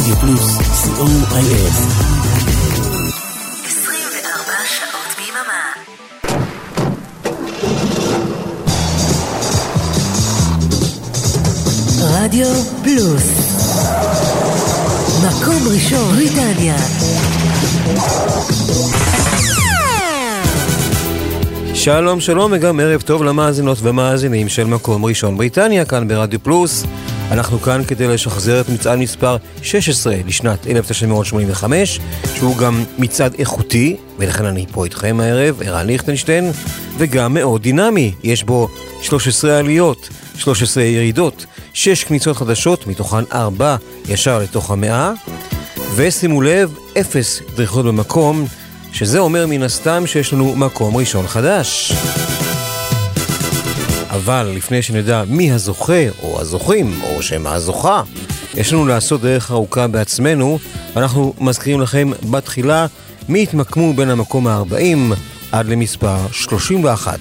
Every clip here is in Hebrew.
רדיו פלוס, co.il. 24 שעות ביממה. רדיו פלוס מקום ראשון בריטניה שלום שלום וגם ערב טוב למאזינות ומאזינים של מקום ראשון בריטניה כאן ברדיו פלוס. אנחנו כאן כדי לשחזר את מצעד מספר 16 לשנת 1985, שהוא גם מצעד איכותי, ולכן אני פה איתכם הערב, ערן ליכטנשטיין, וגם מאוד דינמי. יש בו 13 עליות, 13 ירידות, 6 כניסות חדשות, מתוכן 4 ישר לתוך המאה, ושימו לב, 0 דריכות במקום, שזה אומר מן הסתם שיש לנו מקום ראשון חדש. אבל לפני שנדע מי הזוכה או הזוכים או שמא הזוכה, יש לנו לעשות דרך ארוכה בעצמנו, אנחנו מזכירים לכם בתחילה מי התמקמו בין המקום ה-40 עד למספר 31.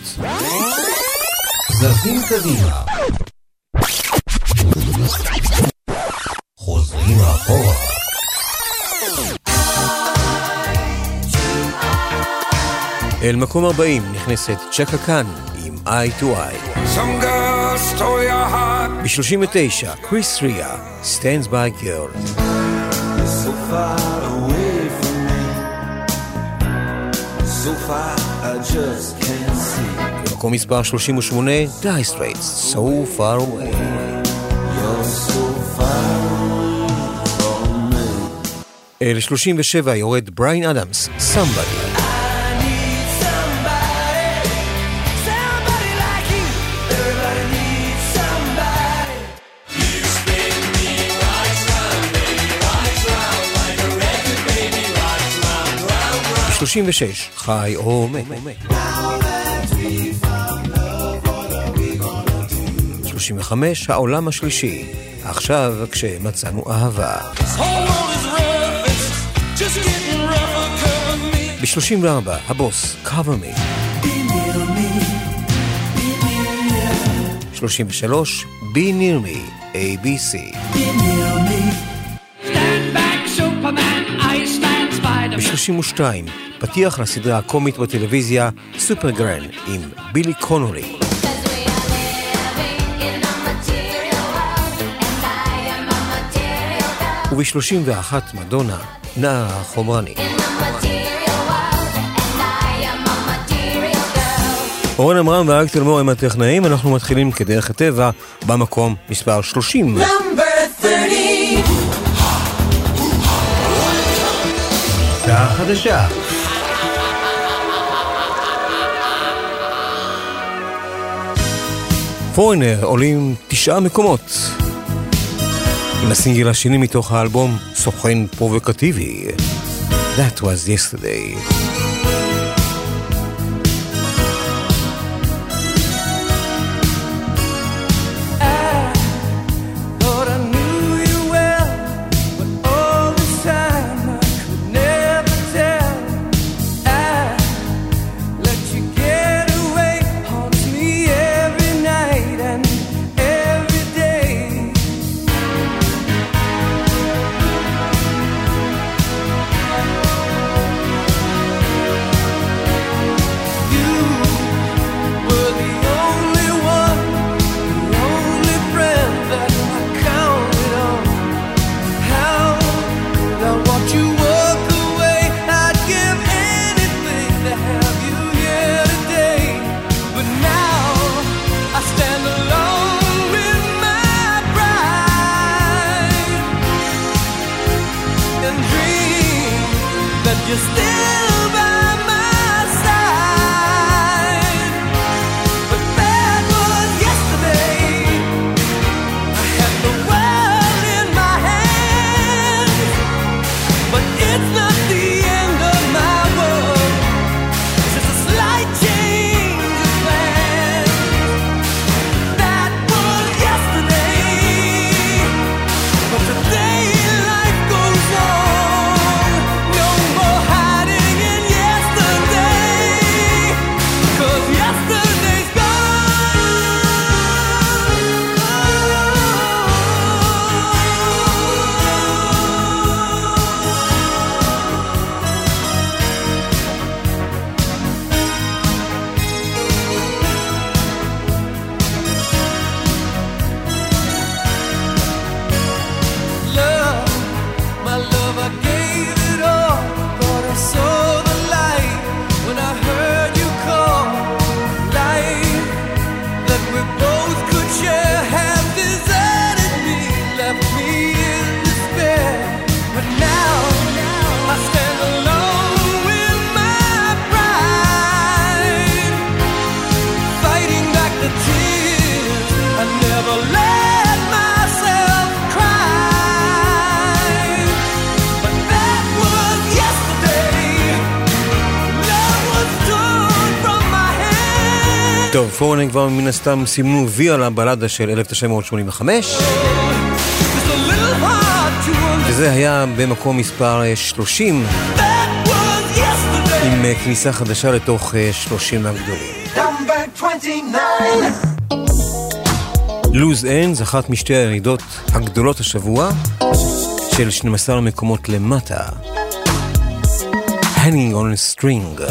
זזים קדימה. חוזרים אחורה. אל מקום 40 נכנסת צ'קה קאן Eye to Eye. Some girls stole your heart. ב-39, קריס ריה, Stands by Girl. So far away from me. So far I just can't see. במקום מספר 38, Die Straits, So Far Away. You're so far from me. אל 37 יורד בריין אדמס, Somebody. ב-36, חי או מת. 35, העולם השלישי, עכשיו כשמצאנו אהבה. ב-34, הבוס, cover me. 33, be near me, ABC. ב-32, פתיח לסדרה הקומית בטלוויזיה, סופר גרן, עם בילי קונולי. וב-31, מדונה, נער חומרני. אורן עמרם ואריק תלמור הם הטכנאים, אנחנו מתחילים כדרך הטבע במקום מספר 30. שעה חדשה. פורנר עולים תשעה מקומות. עם הסינגל השני מתוך האלבום סוכן פרובוקטיבי. That was yesterday. כבר מן הסתם סימנו וי על הבלדה של 1985 וזה היה במקום מספר 30 עם אה, כניסה חדשה לתוך 30 אה, הגדולים. לוז אנד, אחת משתי הירידות הגדולות השבוע של 12 מקומות למטה. Hanging on a string.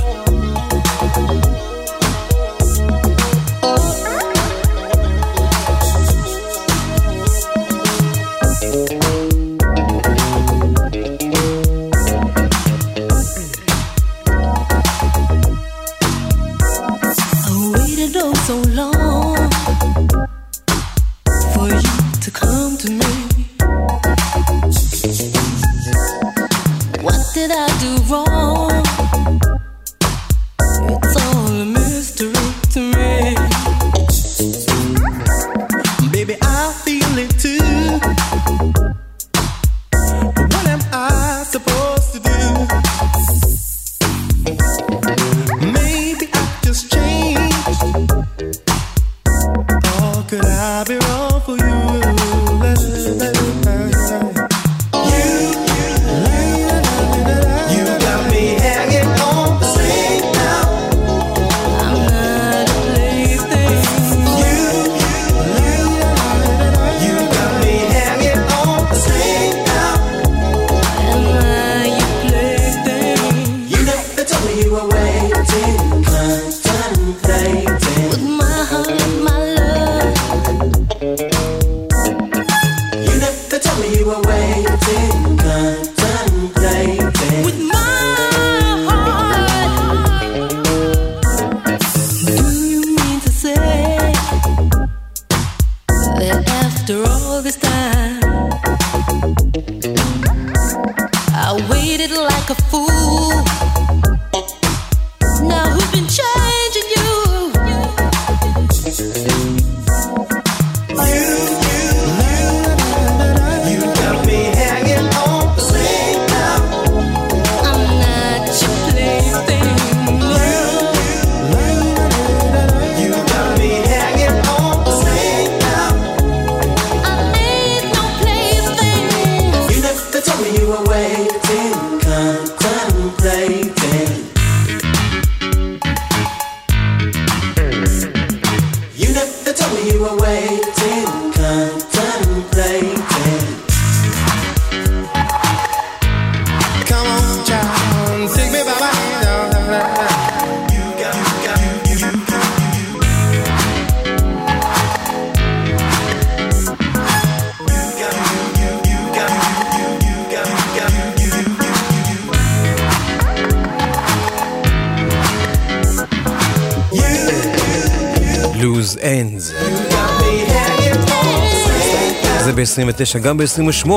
ב-29, גם ב-28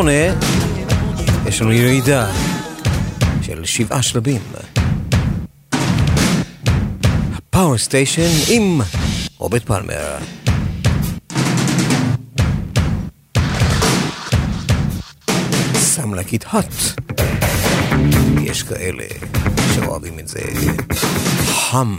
יש לנו ירידה של שבעה שלבים. הפאור סטיישן עם רוברט פלמר. שם להגיד hot. יש כאלה שאוהבים את זה חם.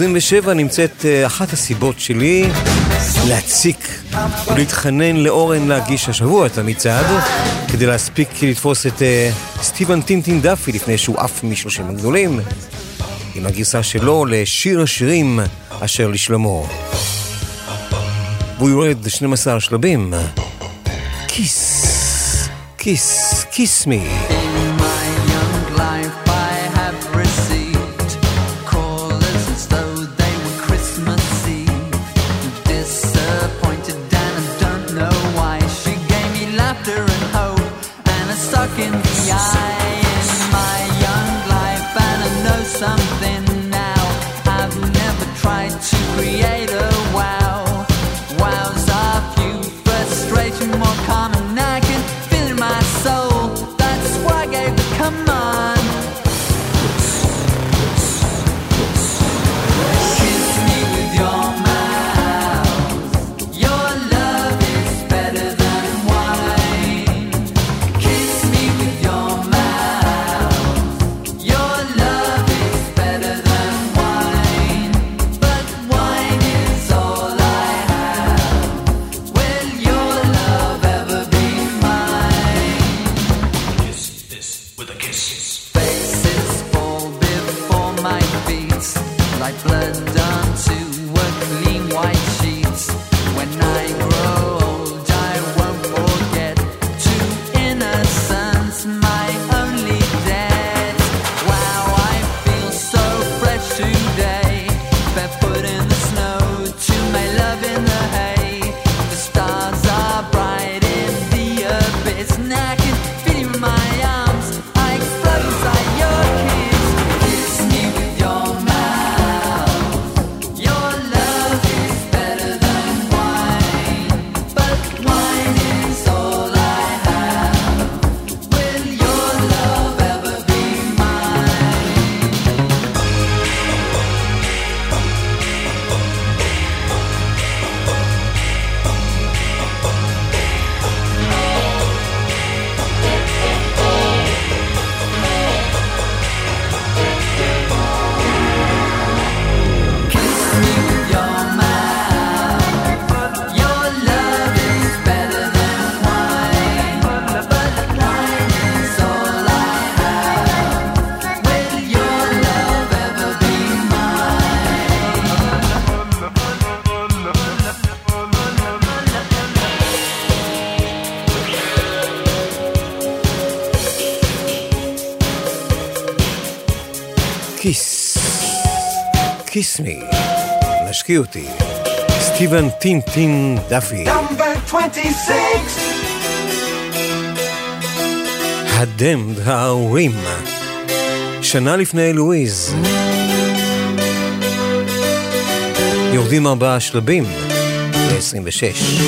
27 נמצאת אה, אחת הסיבות שלי להציק ולהתחנן לאורן להגיש השבוע את המצעד כדי להספיק לתפוס את אה, סטיבן טינטין דאפי לפני שהוא עף משלושים הגדולים עם הגרסה שלו לשיר השירים אשר לשלמה. והוא יורד 12 שלבים. כיס, כיס, כיס מי. תחבקי אותי. סטיבן טינטין דאפי. הדמד ההורים. שנה לפני לואיז. יורדים ארבעה שלבים ב-26.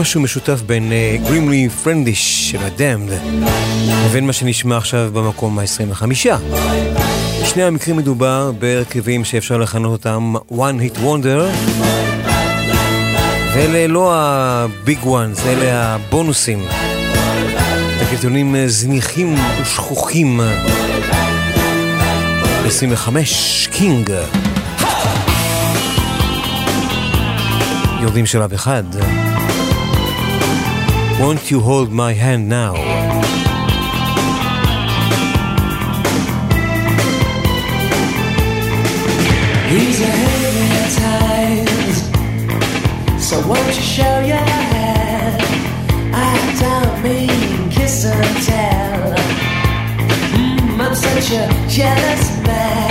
משהו משותף בין אה, Grimly Fiendish של ה The Damned לבין מה שנשמע עכשיו במקום ה-25. בשני המקרים מדובר בהרכבים שאפשר לכנות אותם One Hit Wonder ואלה לא ה big ones, אלה הבונוסים. תקליטונים אה, זניחים ושכוחים. 25 קינג. יורדים שלב אחד. Won't you hold my hand now? These are heavy times, so won't you show your hand? I don't mean kiss and tell. Mm, I'm such a jealous man.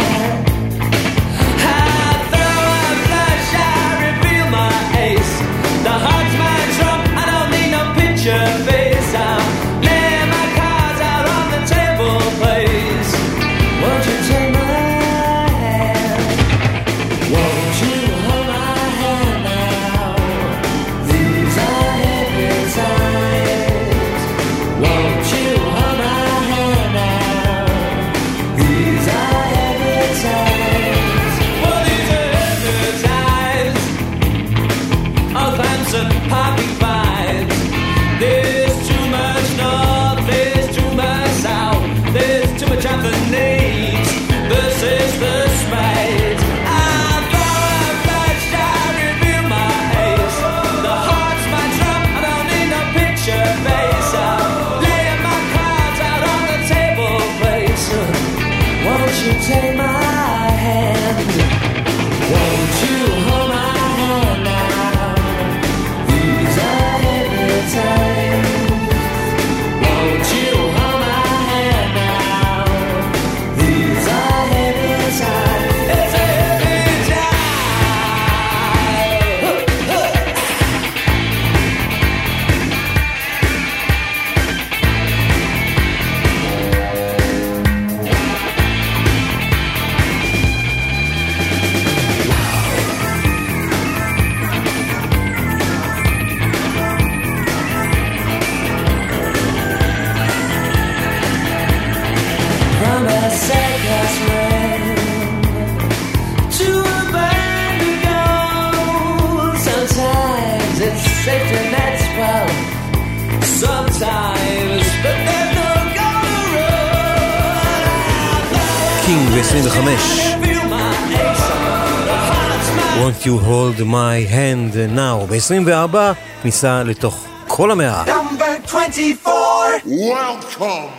ב-25. Feel my aches, the heart's my Won't you hold my hand now. ב-24 כניסה לתוך כל המאה. Number 24. Welcome.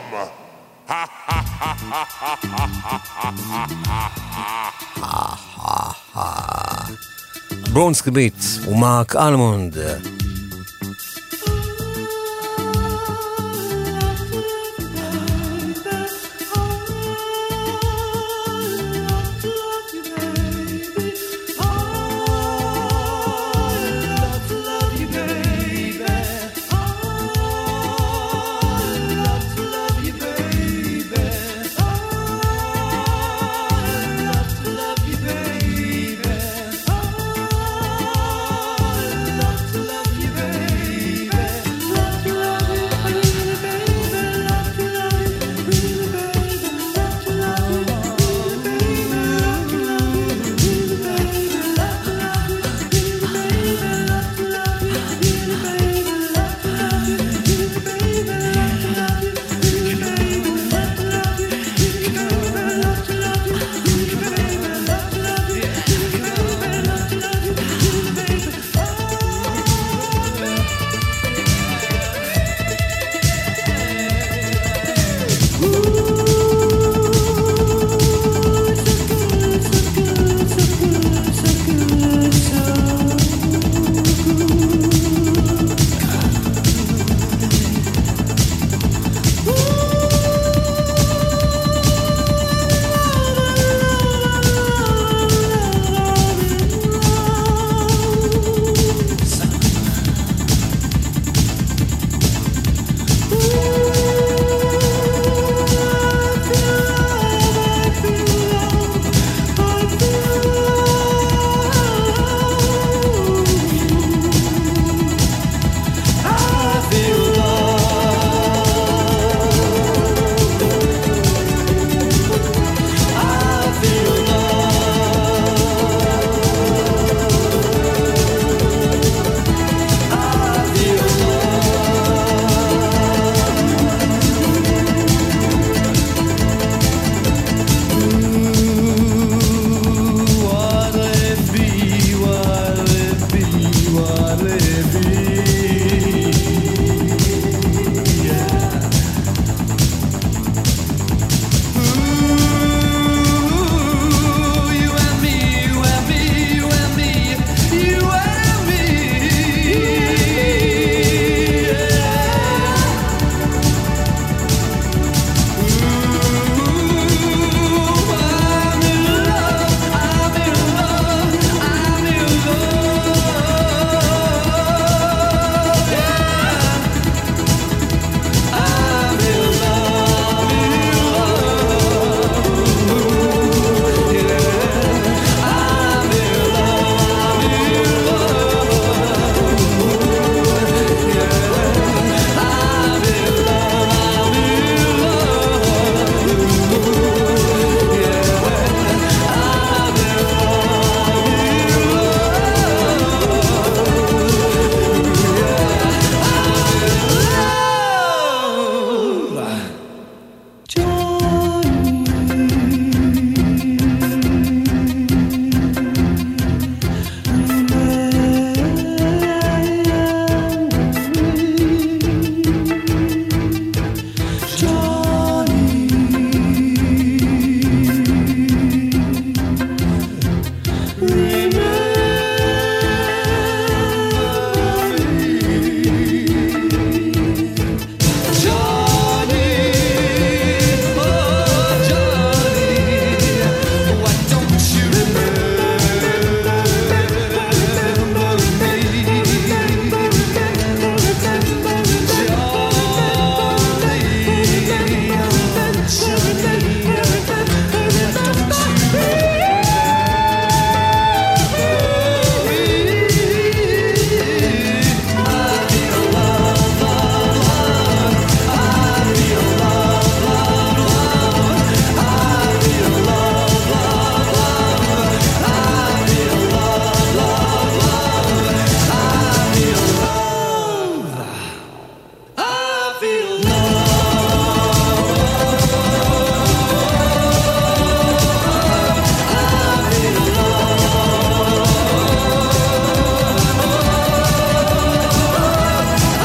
ברונסקי ביט ומרק אלמונד.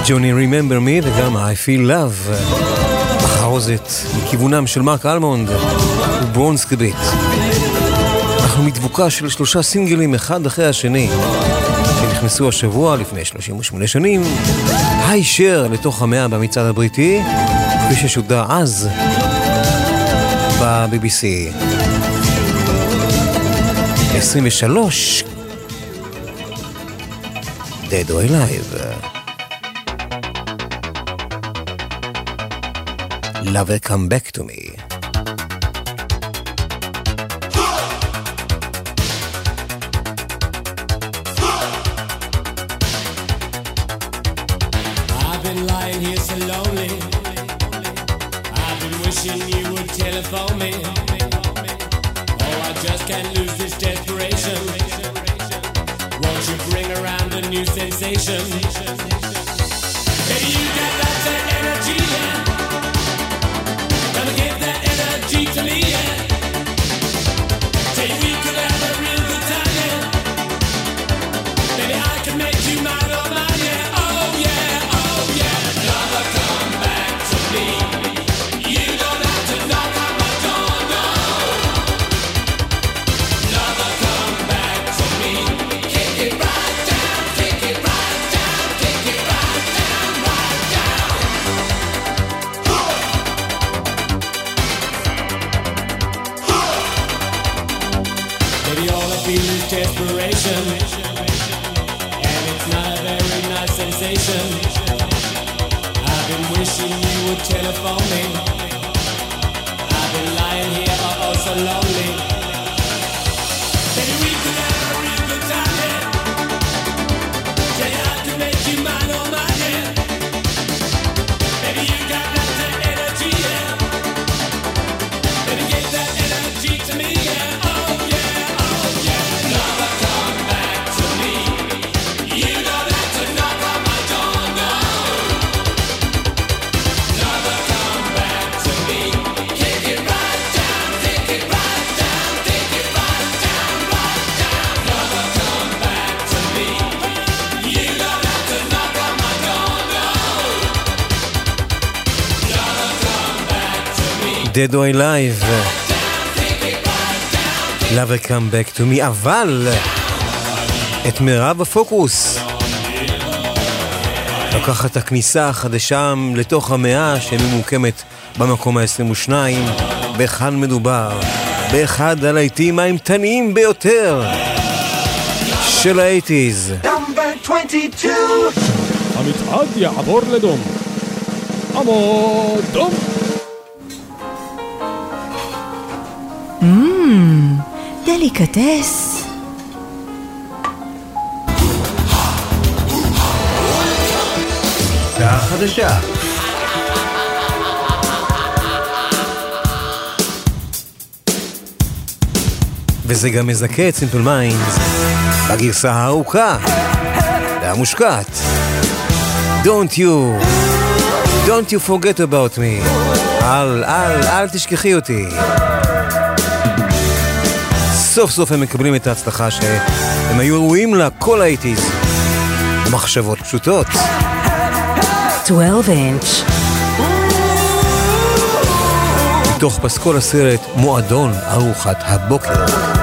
ג'וני Remember מי וגם I Feel Love, בחרוזת מכיוונם של מרק אלמונד וברונסקביט. אנחנו מדבוקה של שלושה סינגלים אחד אחרי השני, שנכנסו השבוע לפני 38 שנים, היישר לתוך המאה במצעד הבריטי, כפי ששודר אז ב-BBC. 23 Dead or Alive. Love it, come back to me. Dead or Alive. Love a come back to me, אבל את מירב הפוקוס. לוקחת הכניסה החדשה לתוך המאה שממוקמת במקום ה-22. בכאן מדובר, באחד הלהיטים האימתניים ביותר של האייטיז. המצעד יעבור לדום. עמוד דום. דליקטס. חדשה. וזה גם מזכה את סימפל מיינדס בגרסה הארוכה והמושקעת. Don't you, don't you forget about me. אל, אל, אל תשכחי אותי. סוף סוף הם מקבלים את ההצלחה שהם היו ראויים לה כל האיטיז. מחשבות פשוטות. 12 אינץ' מתוך פסקול הסרט מועדון ארוחת הבוקר.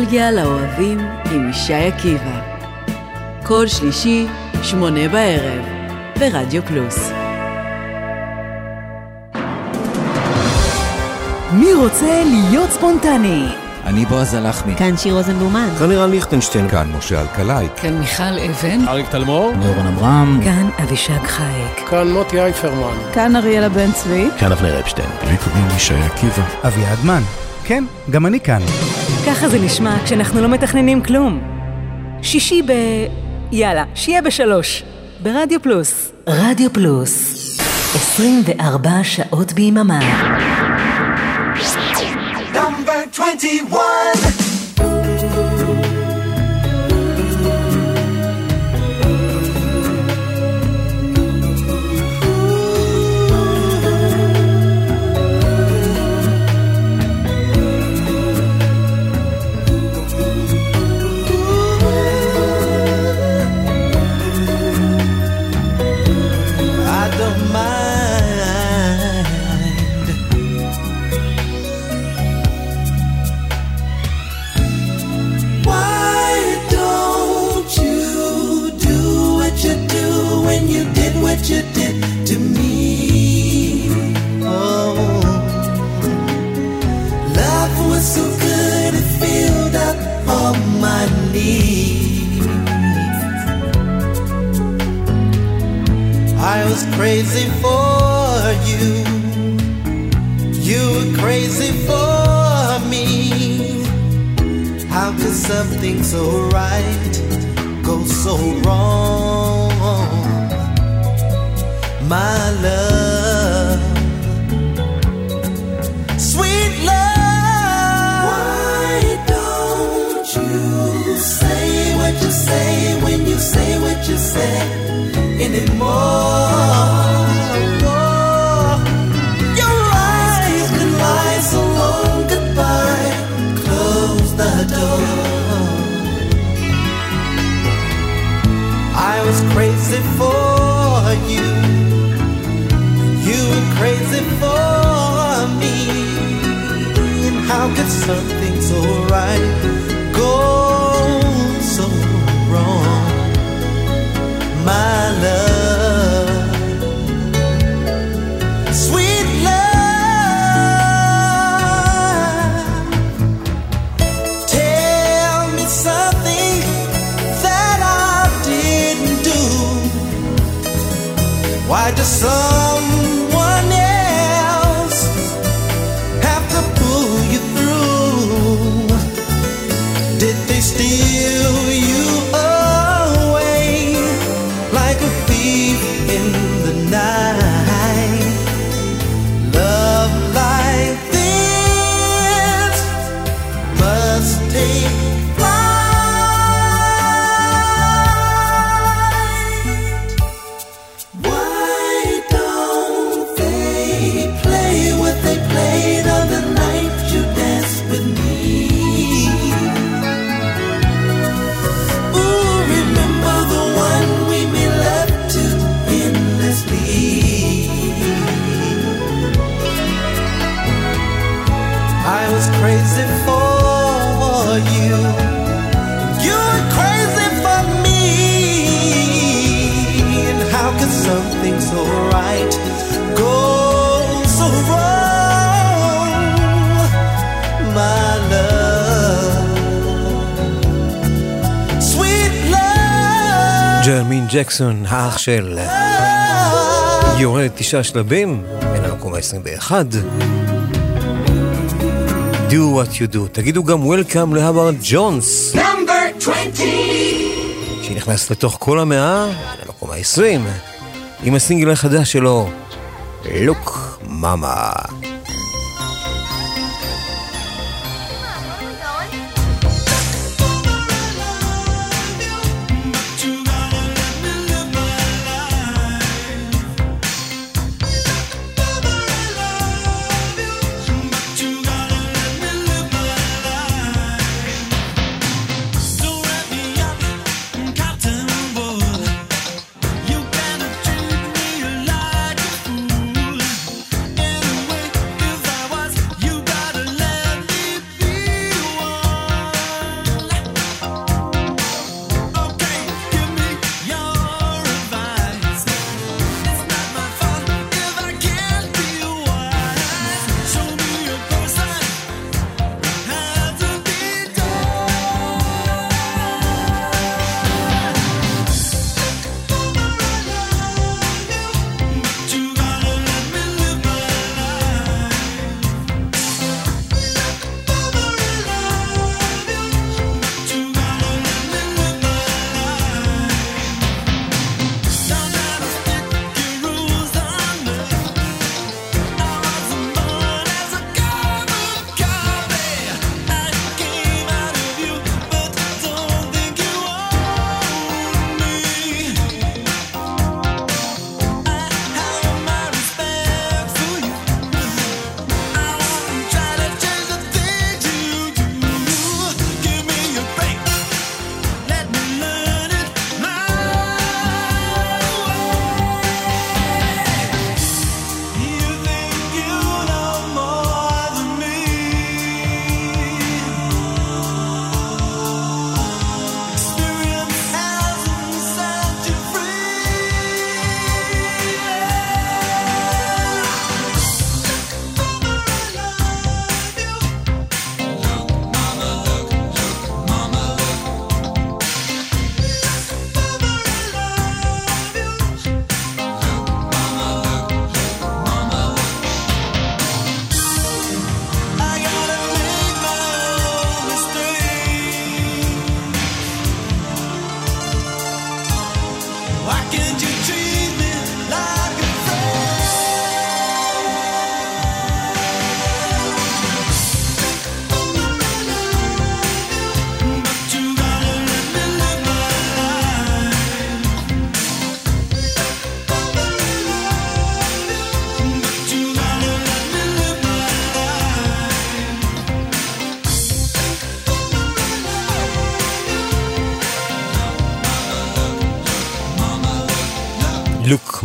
נוסטלגיה לאוהבים עם ישי עקיבא. כל שלישי, שמונה בערב, ברדיו פלוס. מי רוצה להיות ספונטני? אני בועז הלחמי. כאן שיר רוזנבלומן. כאן לירן ליכטנשטיין. כאן משה אלקלעי. כאן מיכל אבן. אריק תלמור. לירון אברהם. כאן אבישג חייק. כאן מוטי אייפרמן. כאן אריאלה בן צבי. כאן אבנר אפשטיין. לי קוראים ישי עקיבא. אביעד מן. כן, גם אני כאן. ככה זה נשמע כשאנחנו לא מתכננים כלום. שישי ב... יאללה, שיהיה בשלוש. ברדיו פלוס. רדיו פלוס. 24 שעות ביממה. Number 21. האח של יורד תשעה שלבים, בין המקום ה-21. Do what you do. תגידו גם Welcome להברד ג'ונס, Number 20. שנכנס לתוך כל המאה, למקום ה-20, עם הסינגל החדש שלו, לוק מאמה.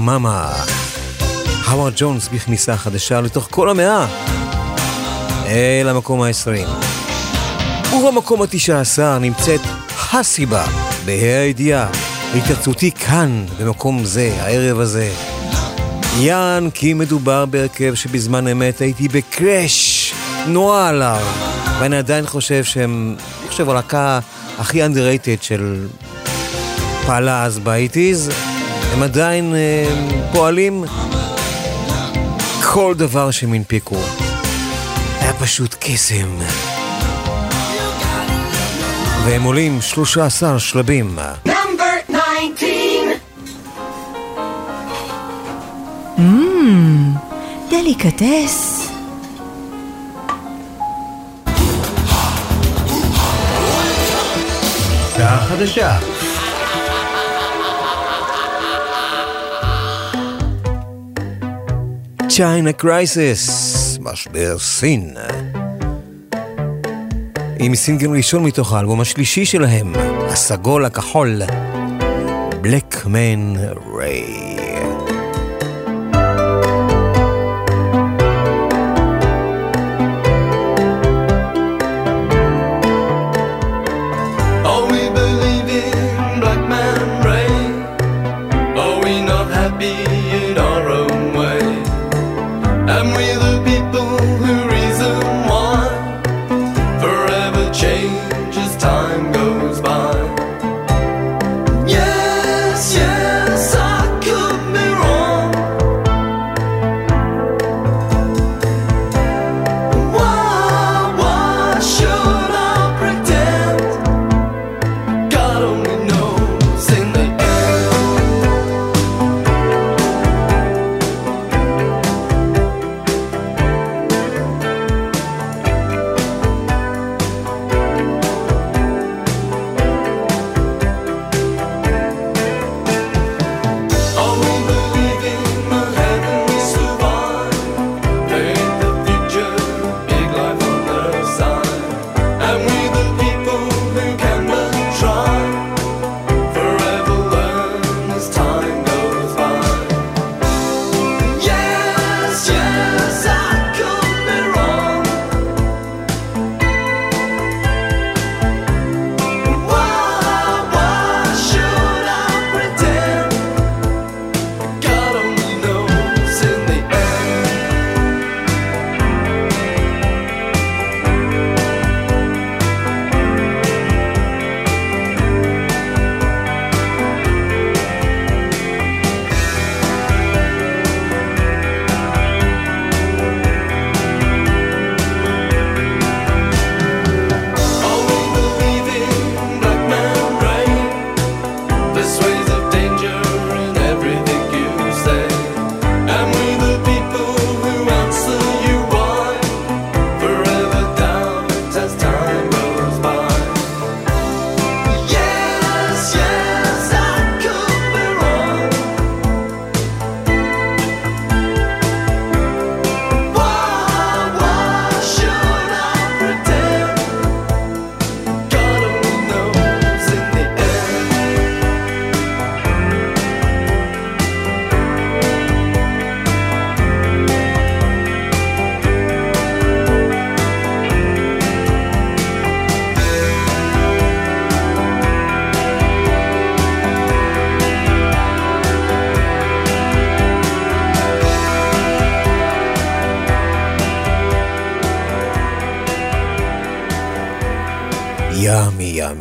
מאמה. האוורד ג'ונס בכניסה חדשה לתוך כל המאה. אל המקום העשרים. ובמקום התשע עשר נמצאת הסיבה, בה"א הידיעה, התייצאותי כאן, במקום זה, הערב הזה. יען כי מדובר בהרכב שבזמן אמת הייתי בקראש, נורא עליו, ואני עדיין חושב שהם, אני חושב, הלהקה הכי underrated של פעלה אז באייטיז, הם עדיין אה, פועלים כל דבר שהם הנפיקו. היה פשוט קסם. והם עולים 13 שלבים. Number 19. Mmm, דליקטס. שעה חדשה. צ'יינה קרייסיס, משבר סין. עם סינגל ראשון מתוך האלבום השלישי שלהם, הסגול הכחול, בלק מן ריי.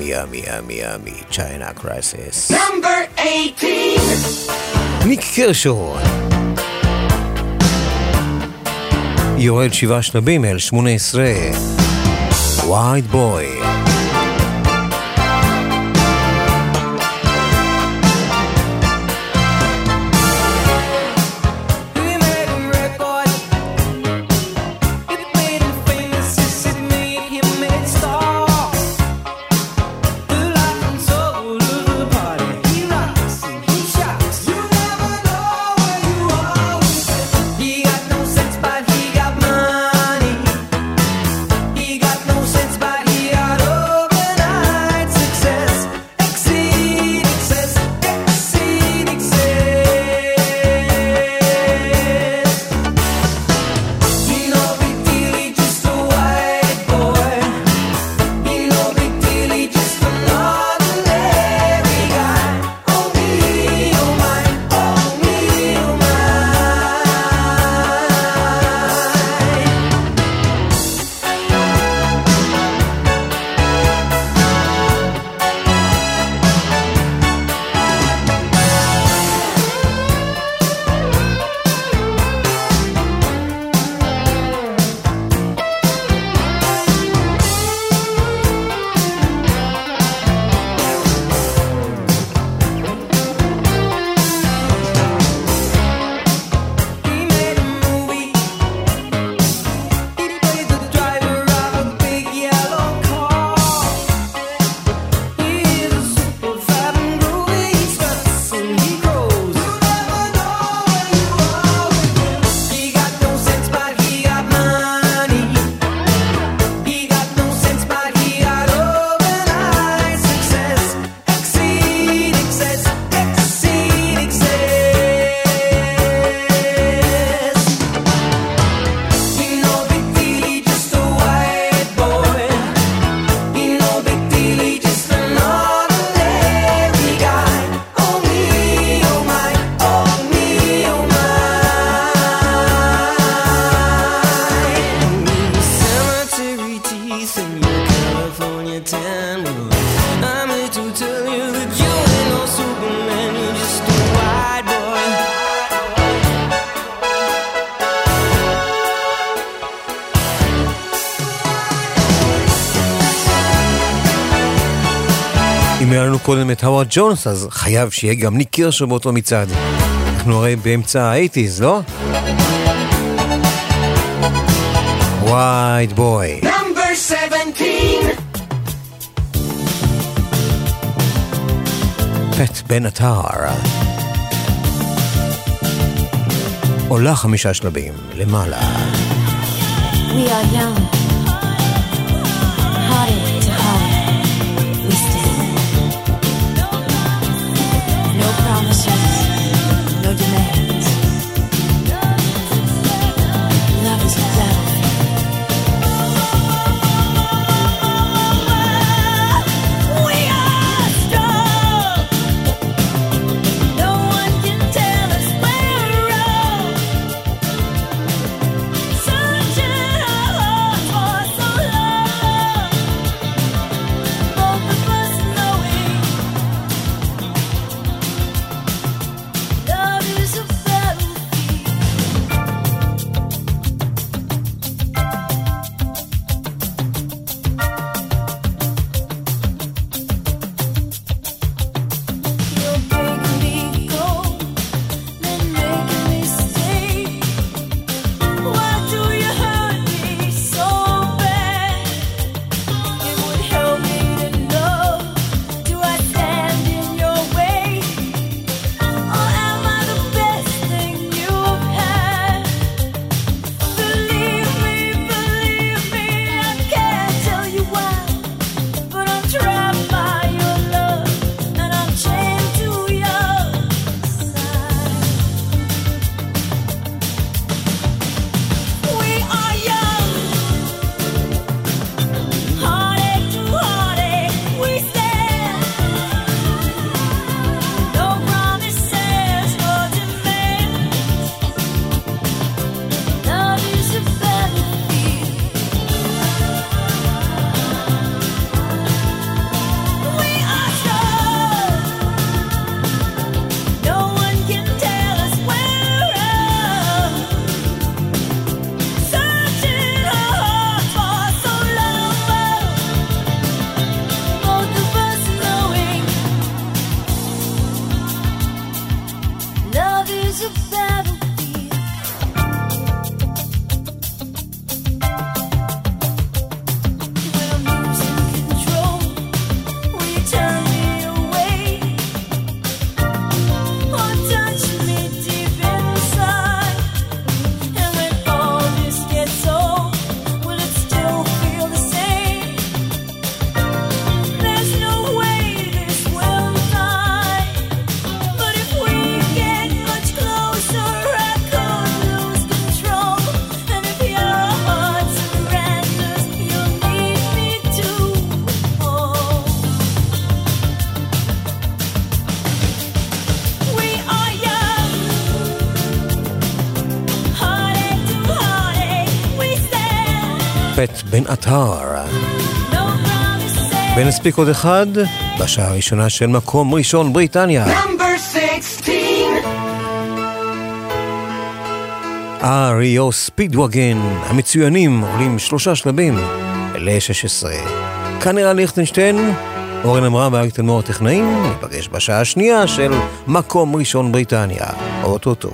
ימי, ימי, ימי, ימי, צ'יינה קרייסיס. Number 18. ניק קרשו. יורד שבעה שלבים אל שמונה עשרה. וייד בוי. את הווארד ג'ונס, אז חייב שיהיה גם ניק קירשו באותו מצעד. אנחנו הרי באמצע האייטיז, לא? וייד בוי. פט בן עטר. עולה חמישה שלבים, למעלה. We are young. בן עטר. ונספיק עוד אחד בשעה הראשונה של מקום ראשון בריטניה. אריו ספידווגן המצוינים עולים שלושה שלבים ל-16. כאן נראה ליכטנשטיין, אורן אמרה ואריק מור הטכנאים, ניפגש בשעה השנייה של מקום ראשון בריטניה, אוטוטו.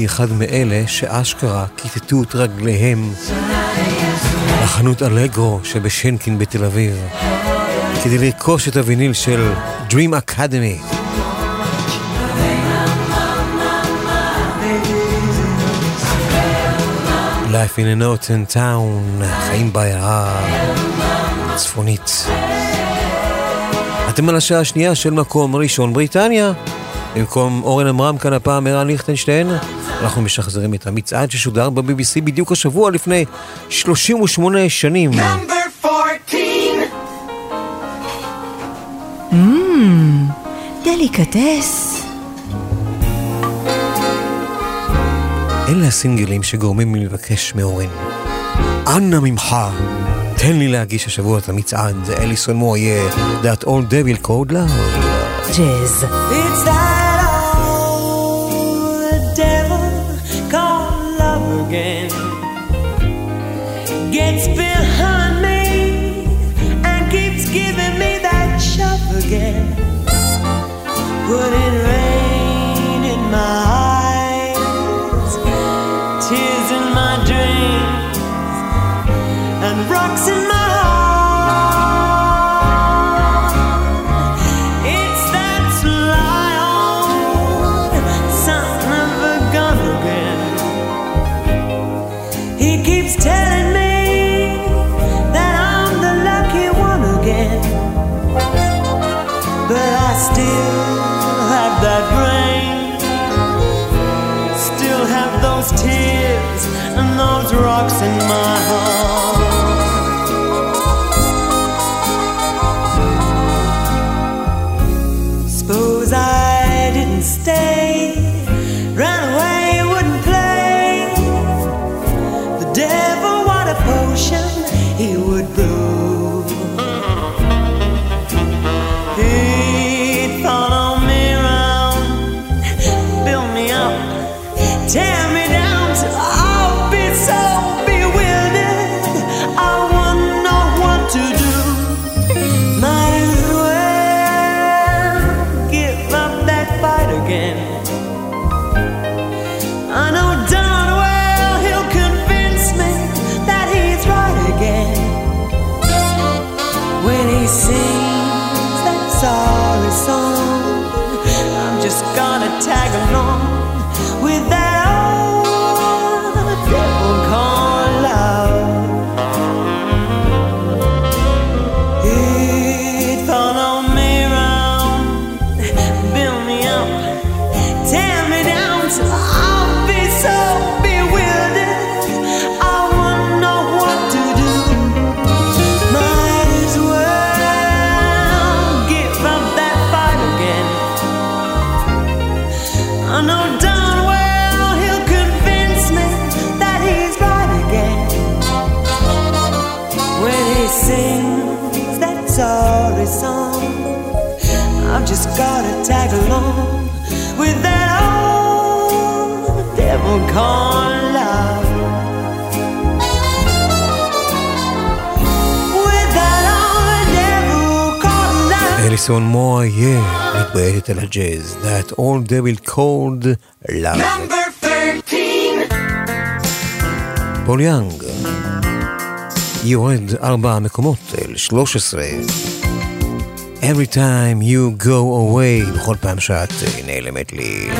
הייתי אחד מאלה שאשכרה כיתתו את רגליהם לחנות אלגרו שבשנקין בתל אביב, כדי לרכוש את הוויניל של Dream Academy. Life in a note in Town, חיים בעיירה צפונית. אתם על השעה השנייה של מקום ראשון בריטניה. במקום אורן עמרם כאן הפעם ערן ליכטנשטיין. אנחנו משחזרים את המצעד ששודר ב-BBC בדיוק השבוע לפני 38 שנים. דליקטס. Hmm, אלה הסינגלים שגורמים לי לבקש מהורים. אנא ממך, תן לי להגיש השבוע את המצעד, זה אליסון מויה, That Old Devil Code Love. ג'אז. Jason Moore, yeah, על הג'אז, That All Devil Called Love. פול יאנג יורד ארבע מקומות אל 13. Every time you go away, בכל פעם שאת נעלמת לי.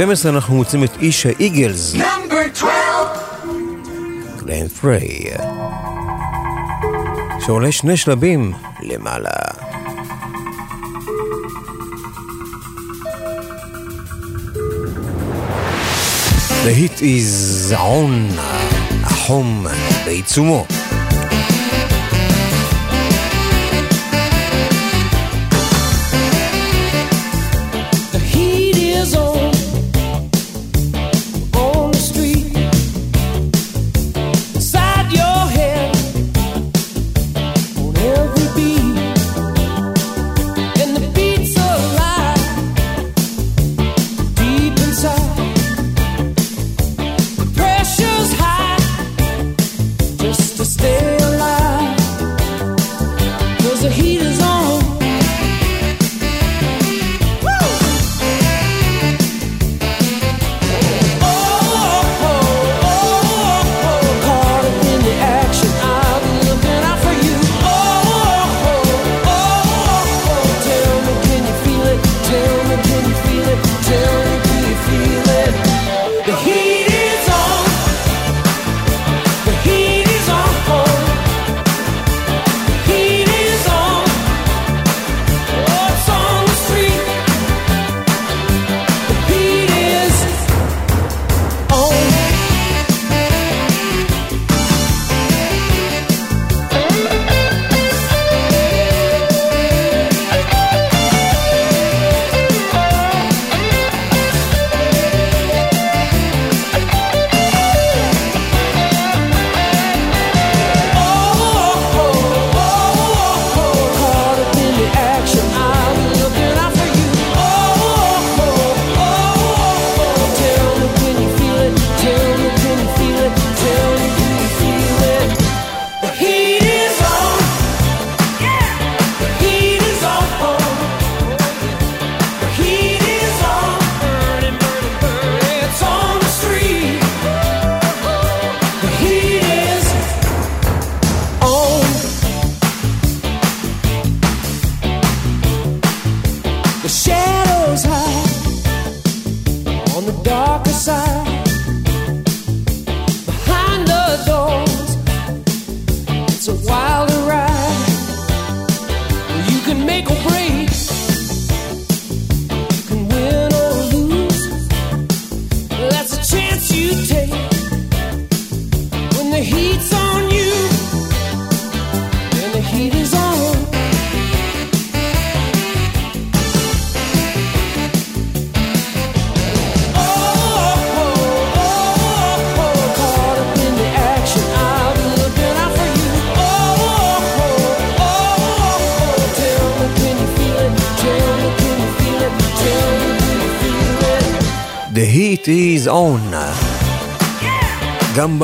12 אנחנו מוצאים את איש האיגלס. נאמבר 12! גלן פריי. שעולה שני שלבים למעלה. The hit is on, החום בעיצומו.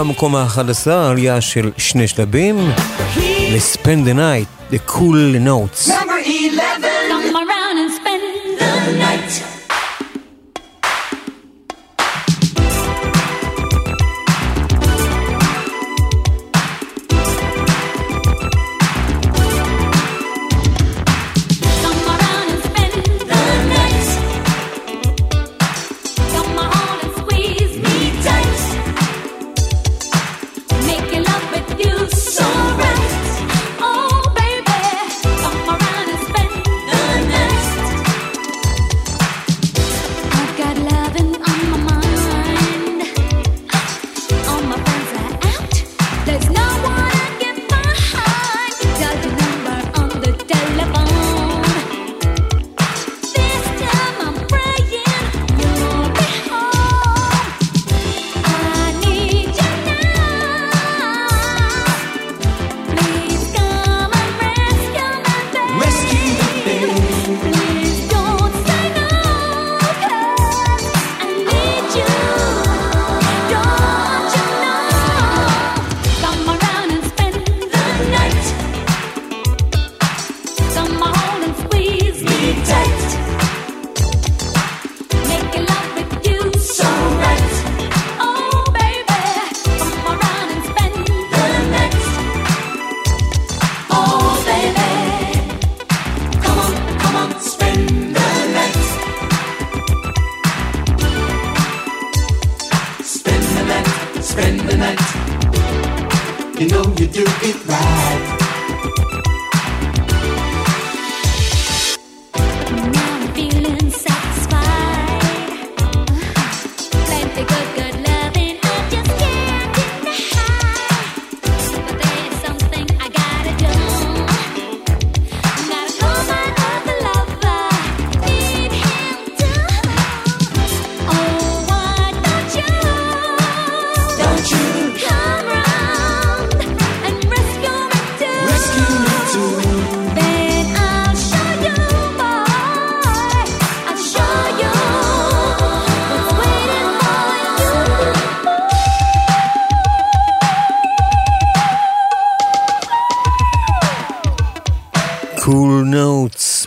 במקום ה-11, עלייה של שני שלבים, ל-Spend the Night, The Cool Notes.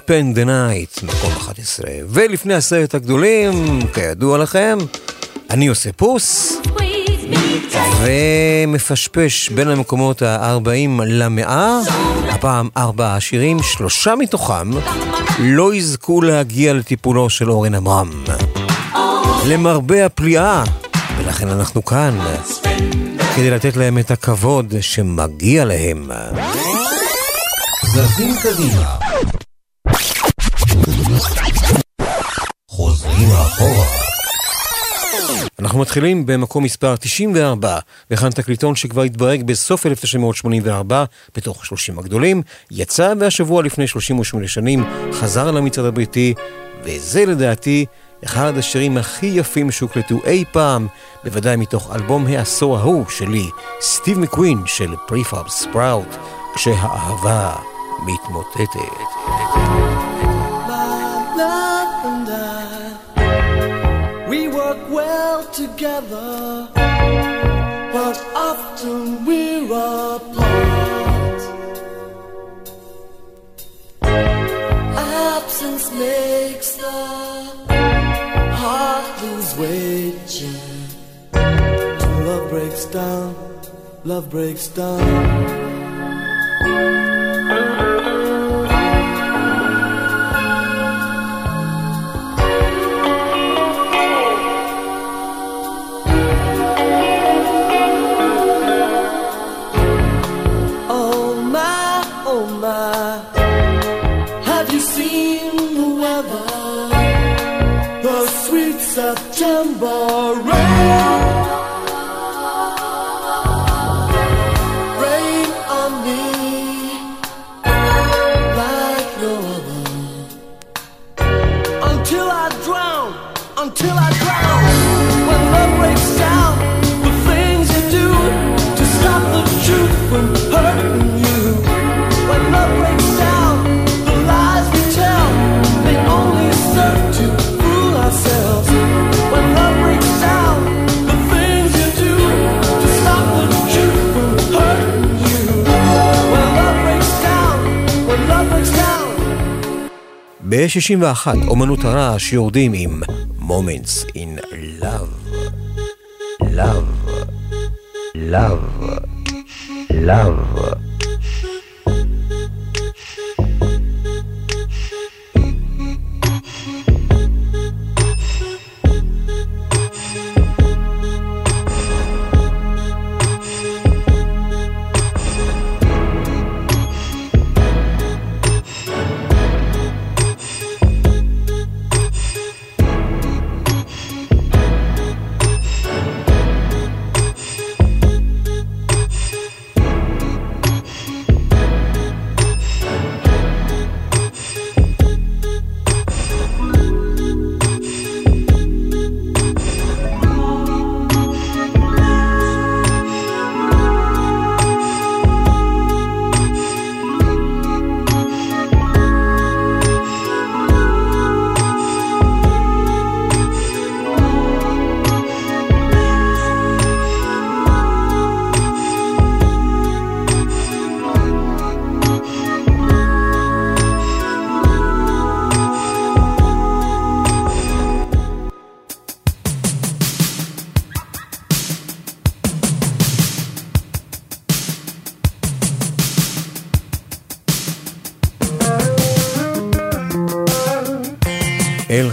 Spend the Night, מקום 11. ולפני הסרט הגדולים, כידוע לכם, אני עושה פוס, ומפשפש בין המקומות ה-40 למאה, הפעם ארבעה שירים, שלושה מתוכם לא יזכו להגיע לטיפולו של אורן עמרם. למרבה הפליאה, ולכן אנחנו כאן, כדי לתת להם את הכבוד שמגיע להם. זזים קדימה. חוזרים אחורה. אנחנו מתחילים במקום מספר 94, וכאן תקליטון שכבר התברג בסוף 1984, בתוך 30 הגדולים, יצא והשבוע לפני 38 שנים חזר למצעד הבריטי, וזה לדעתי אחד השירים הכי יפים שהוקלטו אי פעם, בוודאי מתוך אלבום העשור ההוא שלי, סטיב מקווין של פריפאב ספראוט, כשהאהבה מתמוטטת. Together, but often we're apart. Absence makes the heart lose weight. Love breaks down, love breaks down. September rain. ב-61, אומנות הרעש יורדים עם Moments in Love. Love. Love. Love.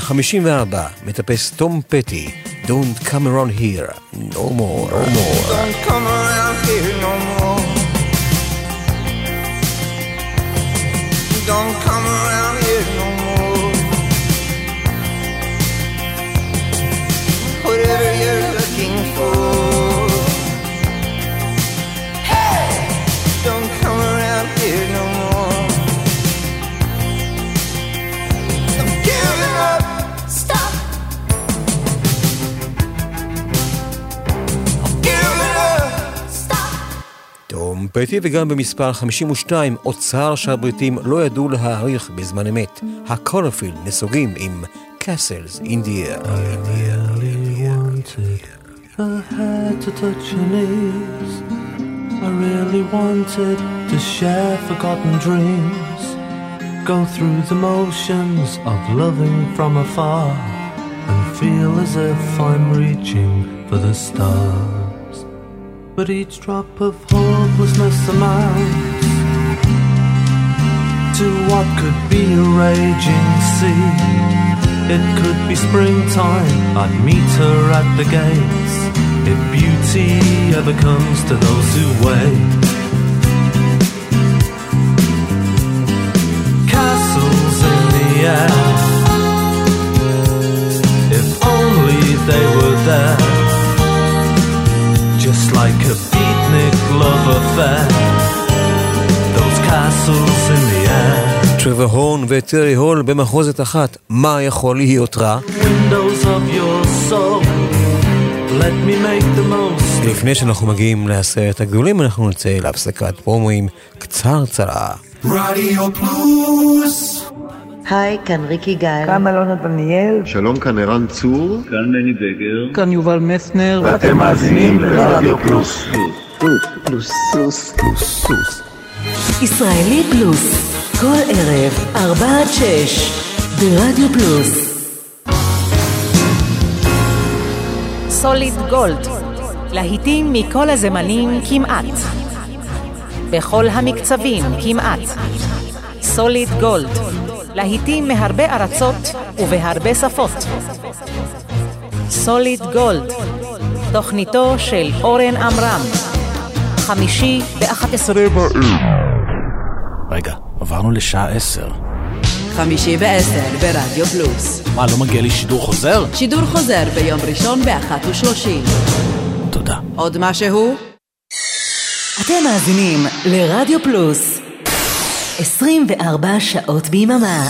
54, מטפס תום פטי, Don't come around here, no more, no more. Don't come around here no more. Don't come around here no more. Whatever you're looking for. פטי וגם במספר 52, אוצר שהבריטים לא ידעו להעריך בזמן אמת. הקולרפילד נסוגים עם your knees. I really wanted to share forgotten dreams. Go through the motions of loving from afar and feel as if I'm reaching for the stars. But each drop of hopelessness amounts to what could be a raging sea. It could be springtime, I'd meet her at the gates. If beauty ever comes to those who wait. Castles in the air. If only they were there. Just like a beatnik love affair. Those castles in the air. טרוור הורן וטרי הול במחוזת אחת, מה יכול להיות רע? Windows of your soul. Let me make the most. לפני שאנחנו מגיעים לעשרת הגדולים, אנחנו נצא להפסקת פרומואים קצרצרה. רדיו פלוס היי, כאן ריקי גל. כאן אלונה דניאל. שלום, כאן ערן צור. כאן בני בגר. כאן יובל מסנר. ואתם מאזינים לרדיו פלוס. פלוס. פלוס. פלוס. פלוס. פלוס. ישראלי פלוס, כל ערב, ארבע עד שש, ברדיו פלוס. סוליד גולד, להיטים מכל הזמנים כמעט. בכל המקצבים כמעט. סוליד גולד, להיטים מהרבה ארצות ובהרבה שפות. סוליד גולד, תוכניתו של אורן עמרם. חמישי באחת עשרה בערב. רגע, עברנו לשעה עשר. חמישי בעשר ברדיו פלוס. מה, לא מגיע לי שידור חוזר? שידור חוזר ביום ראשון באחת ושלושים. תודה. עוד משהו? אתם מאזינים לרדיו פלוס 24 שעות ביממה.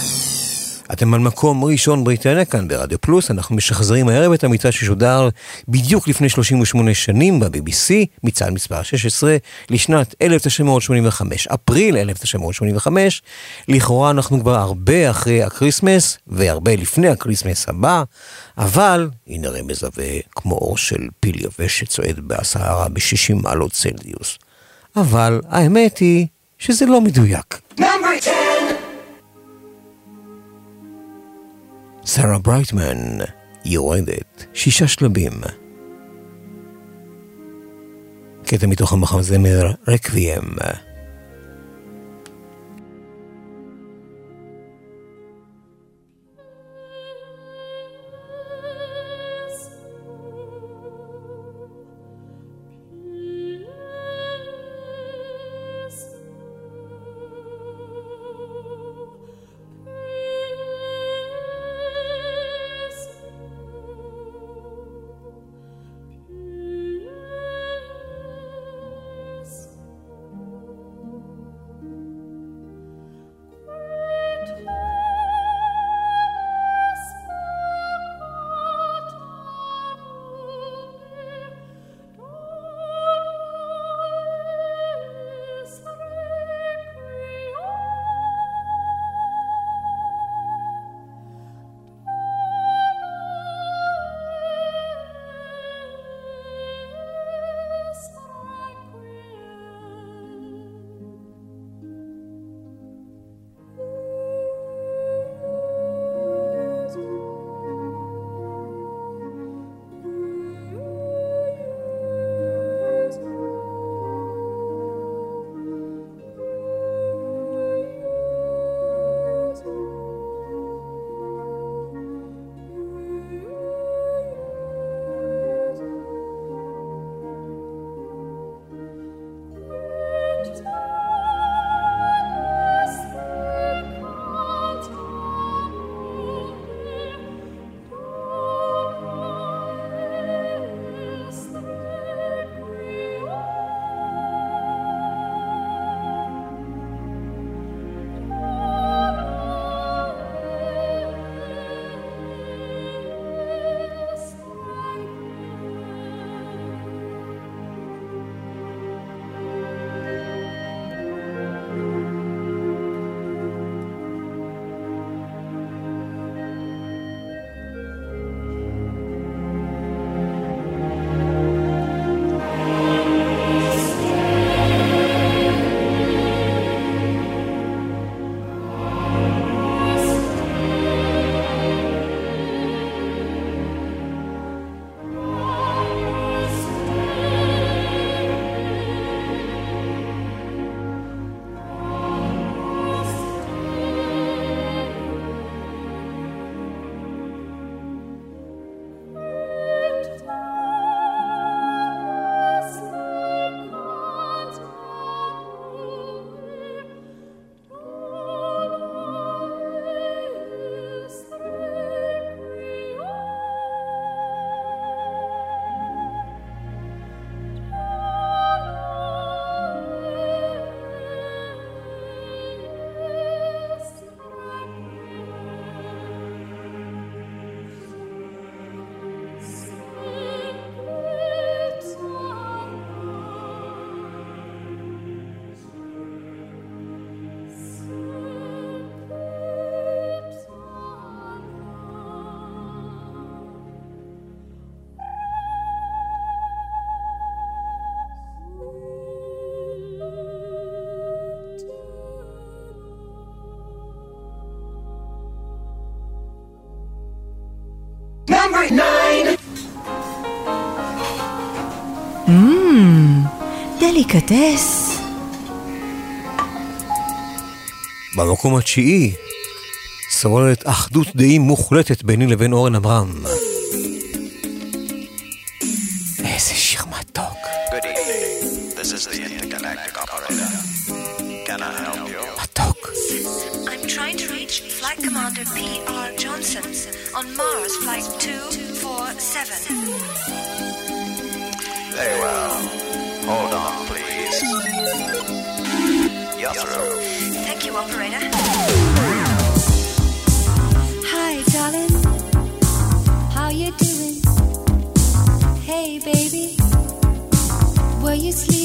אתם על מקום ראשון בריטניה כאן ברדיו פלוס, אנחנו משחזרים הערב את המצעד ששודר בדיוק לפני 38 שנים ב-BBC, מצעד מספר 16, לשנת 1985, אפריל 1985. לכאורה אנחנו כבר הרבה אחרי הקריסמס, והרבה לפני הקריסמס הבא, אבל הנה רמז עבה כמו אור של פיל יבש שצועד בסערה ב-60 מעלות צלזיוס. אבל האמת היא שזה לא מדויק. Number 10 שרה ברייטמן יורדת שישה שלבים. קטע מתוך המחזמר רקוויאם. פיקדס? במקום התשיעי שוררת אחדות דעים מוחלטת ביני לבין אורן עמרם. איזה שיר מתוק. מתוק. Very well. Hold on. Thank you, operator. Hi, darling. How you doing? Hey, baby. Were you sleeping?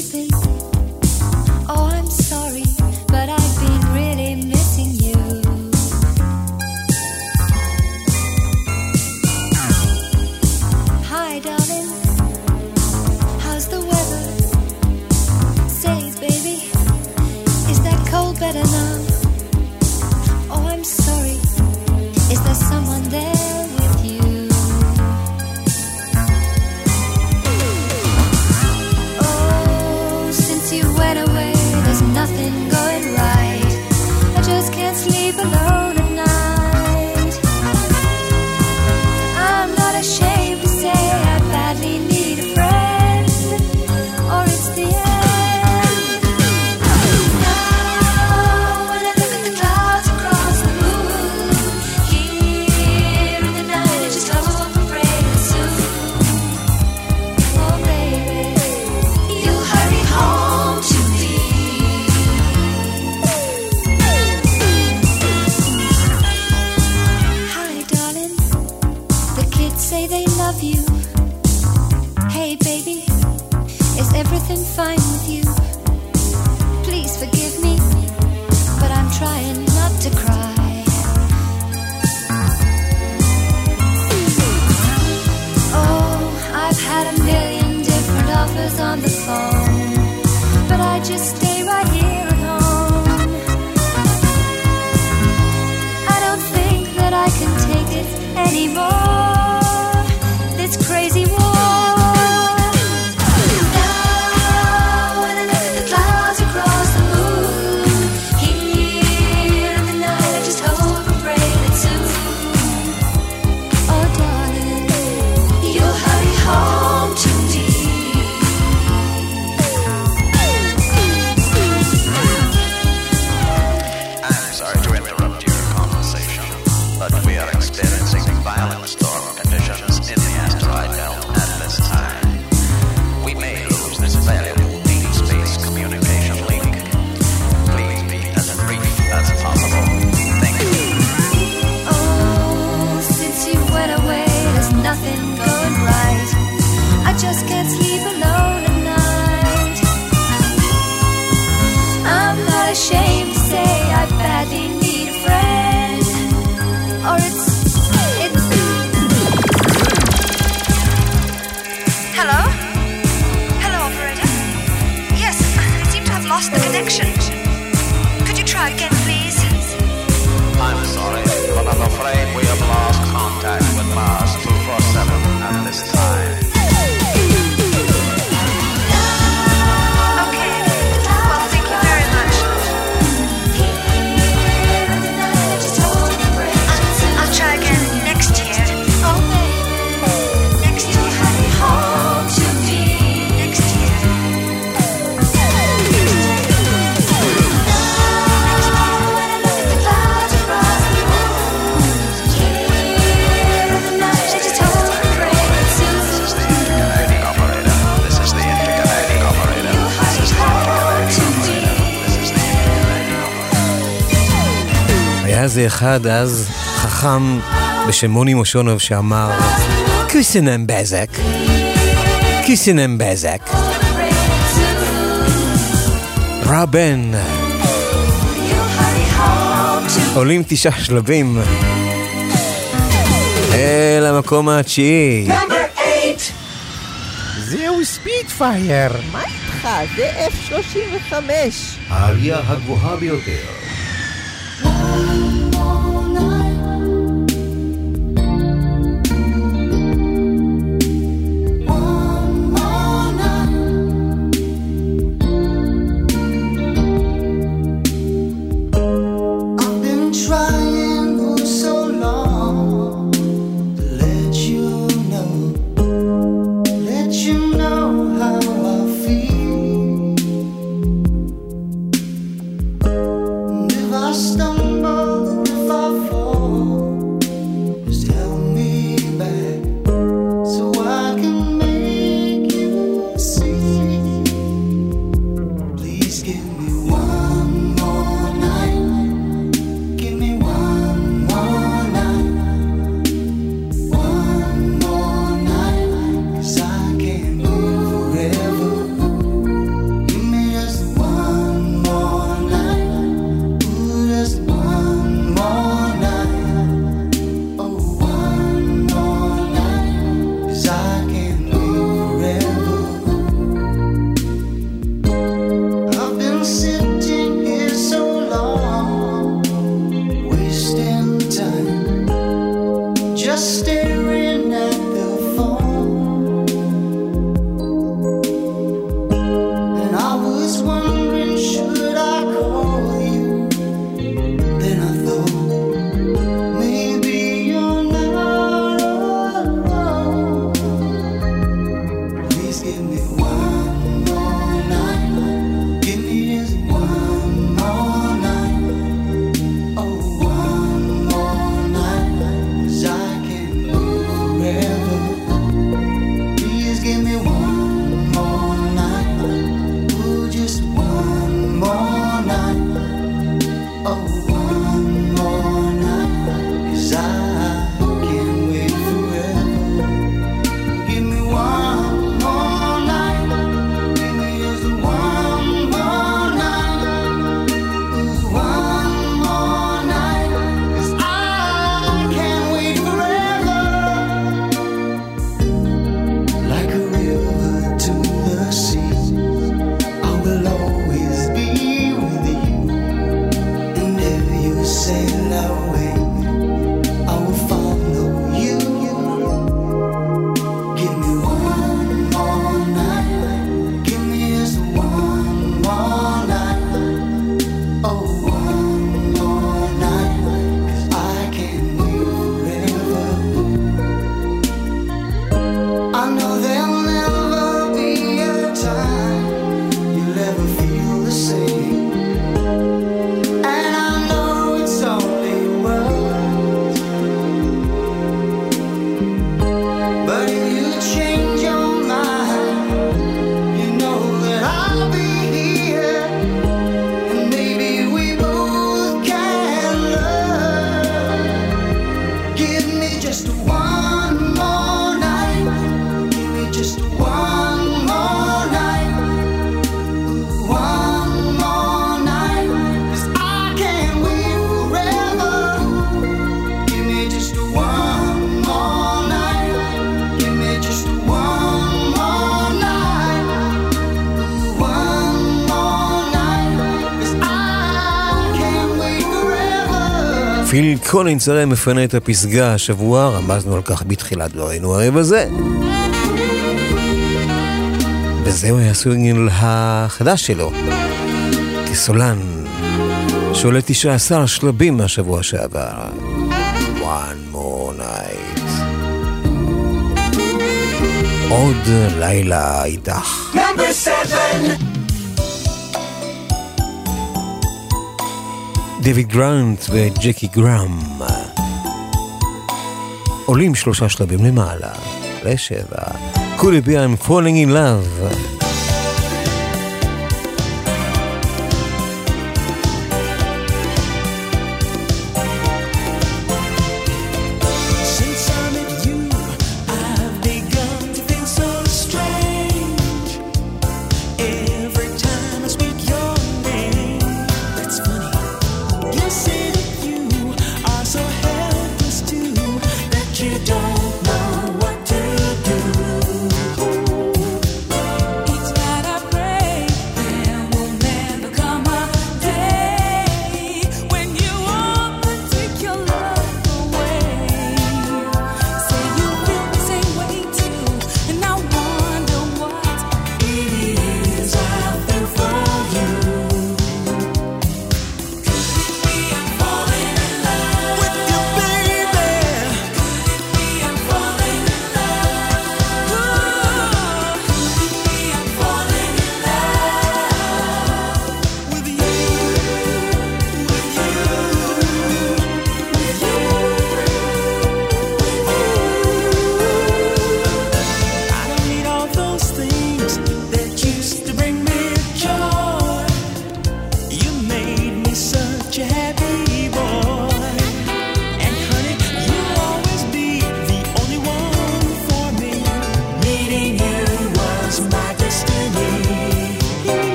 היה זה אחד אז חכם בשם מוני מושונוב שאמר קיסינם בזק, קיסינם בזק. רבן. עולים תשעה שלבים אל המקום התשיעי. זהו ספיד פייר מה איתך? זה F-35. העלייה הגבוהה ביותר. קולינס הרי מפנה את הפסגה השבוע, רמזנו על כך בתחילת דברינו הרי בזה. וזהו היה הסינגל החדש שלו, כסולן, שעולה 19 שלבים מהשבוע שעבר. One more night. עוד לילה איתך. Number seven. דיוויד גרנט וג'קי גראם. עולים שלושה שלבים למעלה, לשבע. could it be I'm falling in love?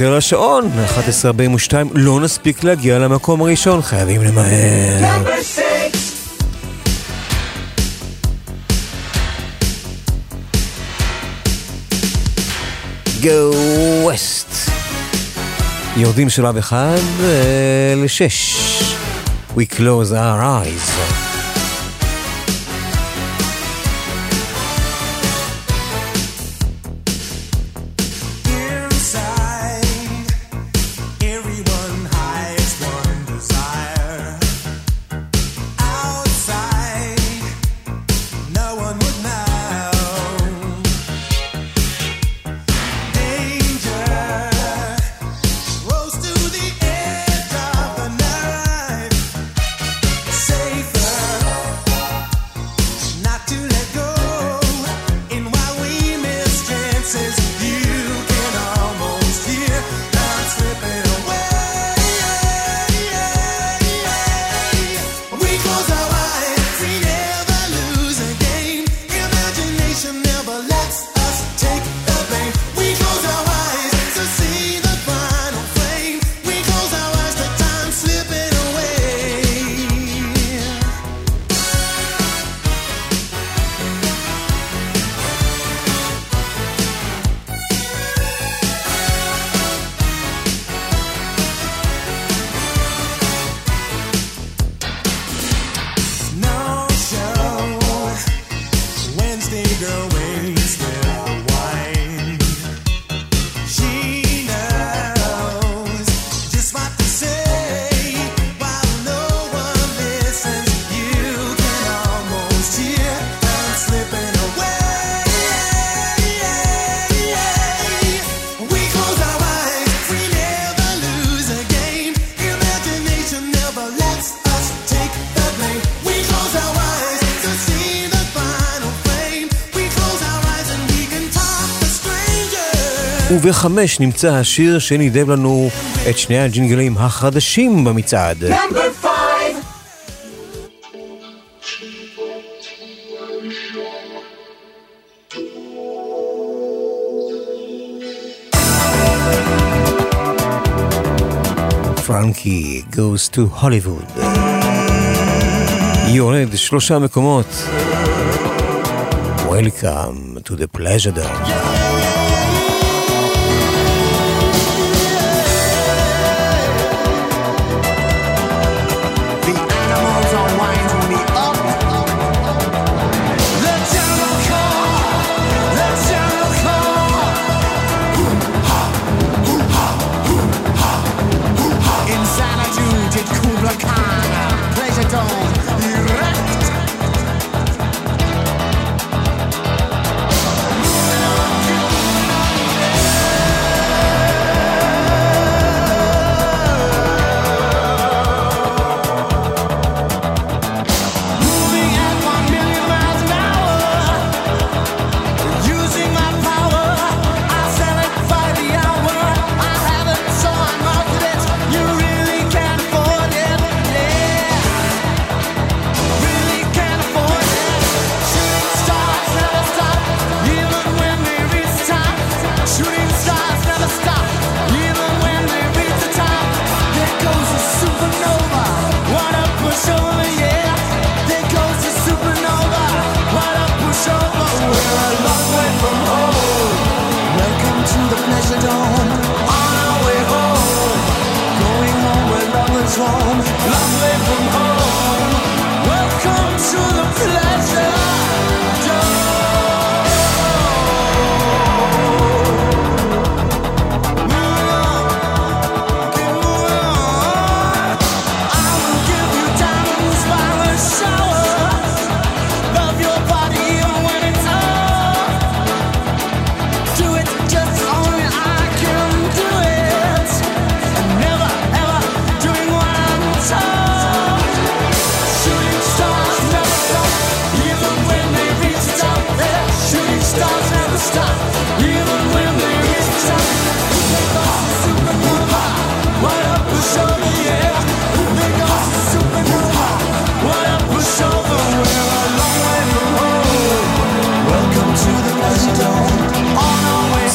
להסתכל על השעון, 11.42, לא נספיק להגיע למקום הראשון, חייבים למהר. גו ווסט. יורדים שלב אחד אה, לשש. We close our eyes. ובחמש נמצא השיר שנידב לנו את שני הג'ינגלים החדשים במצעד. פרנקי goes to Hollywood. יורד שלושה מקומות. Welcome to the pleasure dome. Yeah, yeah, yeah.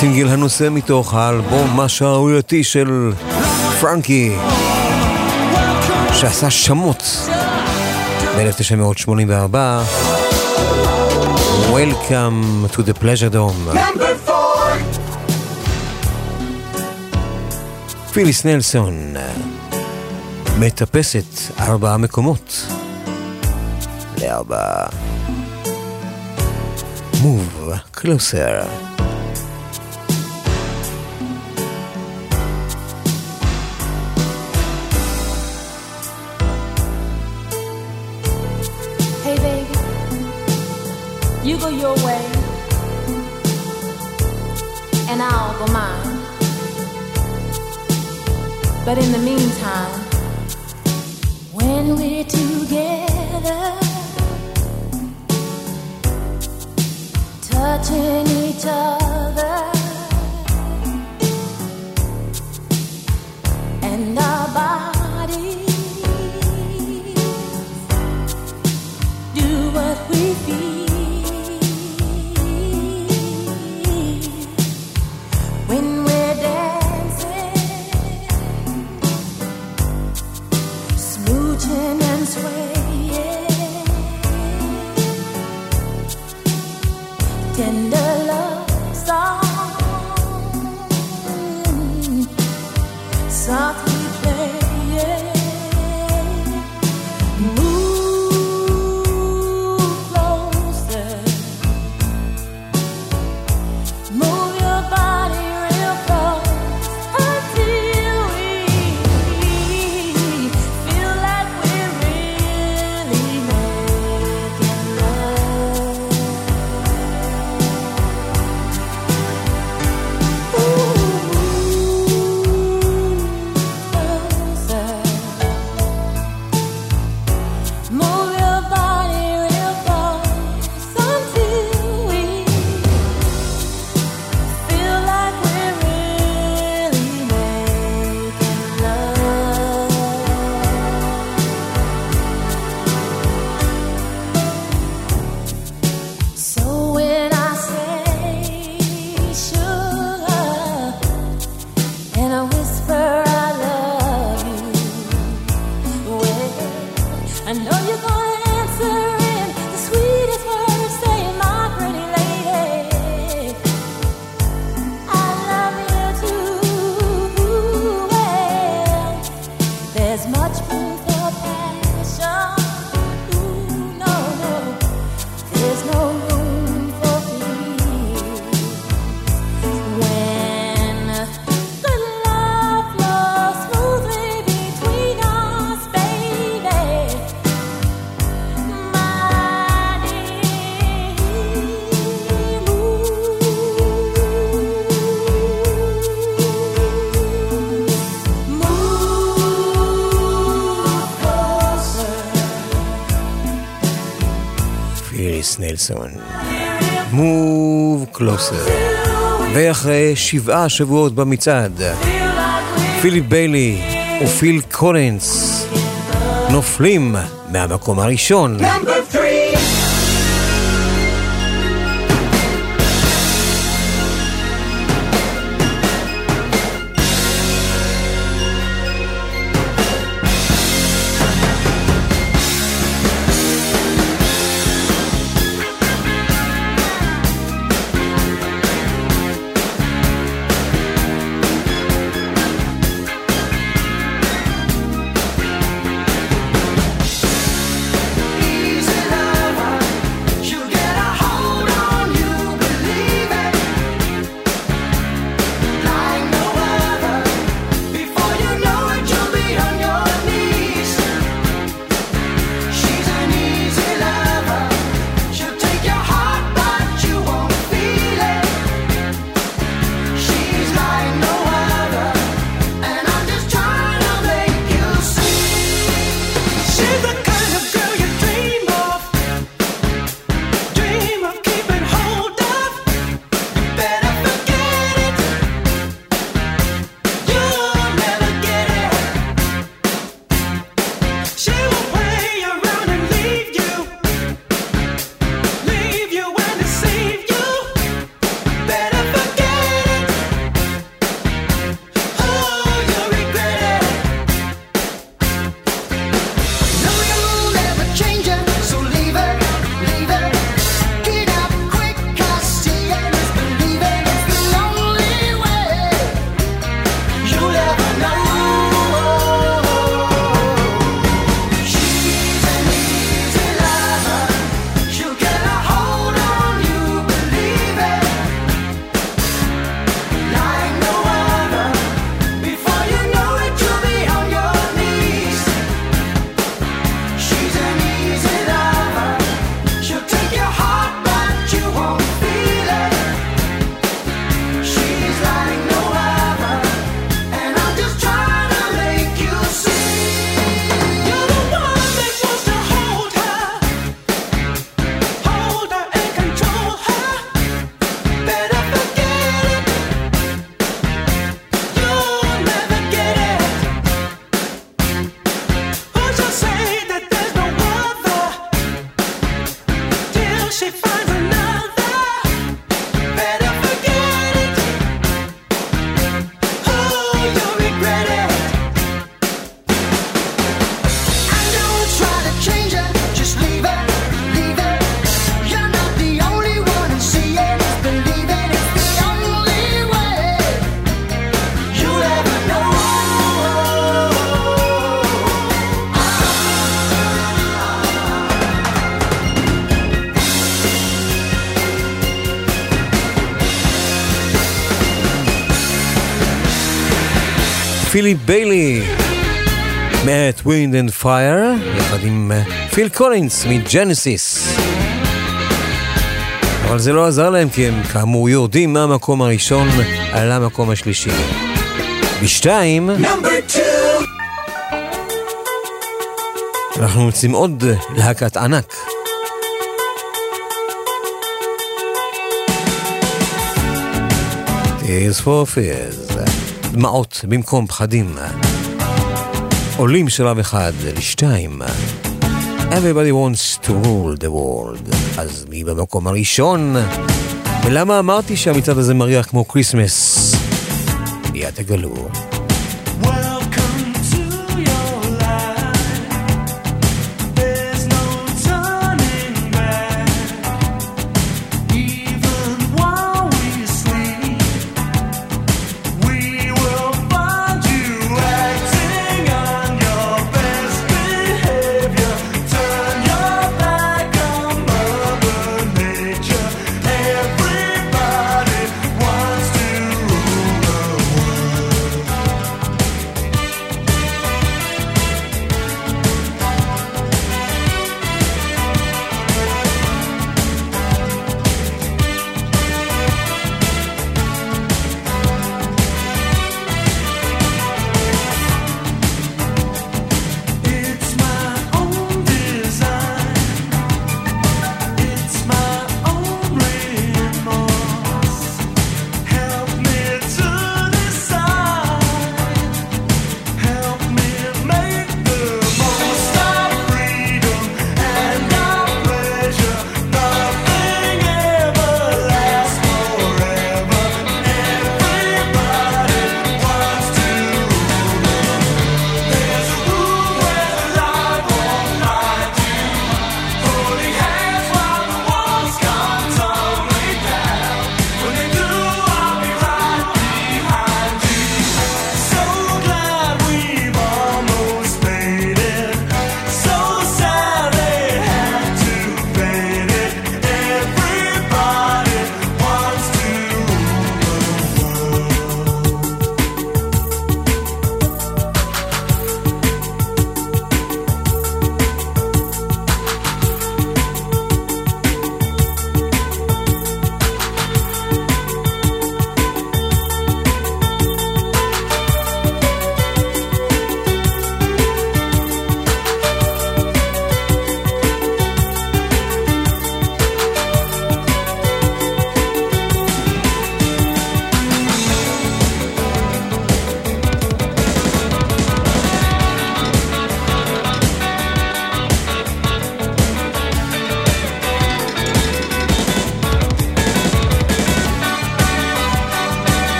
הסינגל הנושא מתוך האלבום השערורייתי של פרנקי, שעשה שמות ב-1984. Welcome to the pleasure dome. פיליס נלסון מטפסת ארבעה מקומות לארבעה Move closer. mind. But in the meantime, when we're together, touching each other, and our bodies do what we feel. נלסון. מוב קלוסר. ואחרי שבעה שבועות במצעד, פיליפ ביילי ופיל קולנס נופלים מהמקום הראשון. פיליפ ביילי מאת Wind and Fire, יחד עם אה, פיל קולינס מג'נסיס. אבל זה לא עזר להם כי הם כאמור יורדים מהמקום הראשון על המקום השלישי. בשתיים... אנחנו מוצאים עוד להקת ענק. Tears for Fears. דמעות במקום פחדים. עולים שלב אחד לשתיים. Everybody wants to rule the world. אז מי במקום הראשון? ולמה אמרתי שהמצעד הזה מריח כמו כריסמס? מיד תגלו. Well,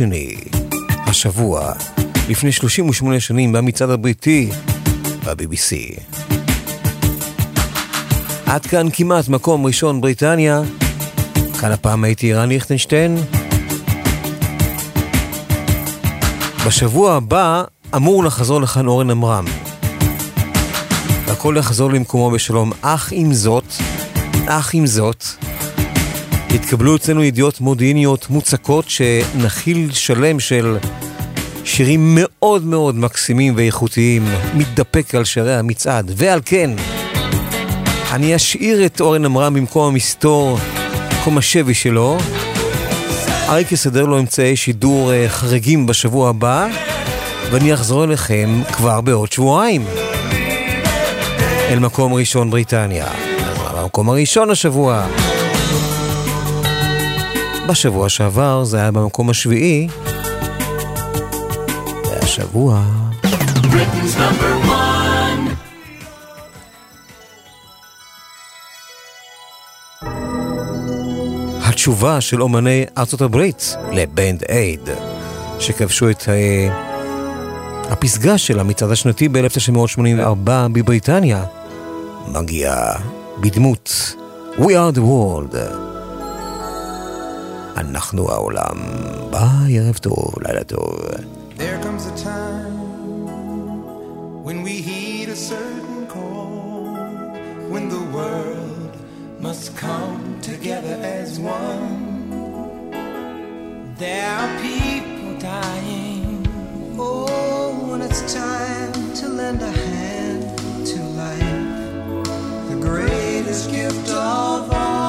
שני. השבוע, לפני 38 שנים, במצעד הבריטי, ב-BBC. עד כאן כמעט מקום ראשון בריטניה. כאן הפעם הייתי רן ליכטנשטיין. בשבוע הבא אמור לחזור לכאן אורן עמרם. והכל יחזור למקומו בשלום. אך עם זאת, אך עם זאת, התקבלו אצלנו ידיעות מודיעיניות מוצקות שנחיל שלם של שירים מאוד מאוד מקסימים ואיכותיים מתדפק על שערי המצעד, ועל כן, אני אשאיר את אורן עמרם במקום המסתור, במקום השבי שלו. אריק יסדר לו אמצעי שידור אה, חריגים בשבוע הבא, ואני אחזור אליכם כבר בעוד שבועיים. אל מקום ראשון בריטניה. אז במקום הראשון השבוע. בשבוע שעבר זה היה במקום השביעי, והשבוע... התשובה של אומני ארצות הברית לבנד אייד, שכבשו את אה, הפסגה של המצעד השנתי ב-1984 בבריטניה, מגיעה בדמות We are the world. אנחנו העולם. ביי, ערב טוב, לילה טוב. There comes a time when we heed a certain call, when the world must come together as one. There are people dying. Oh, when it's time to lend a hand to life, the greatest gift of all.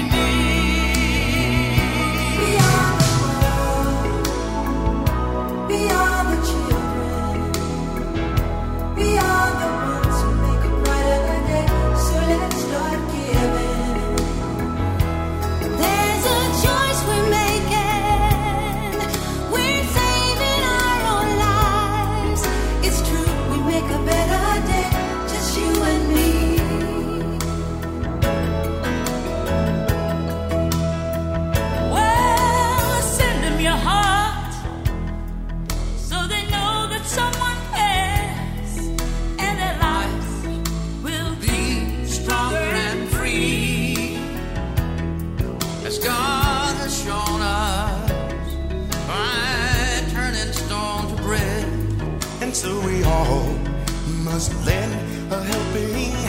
must lend a helping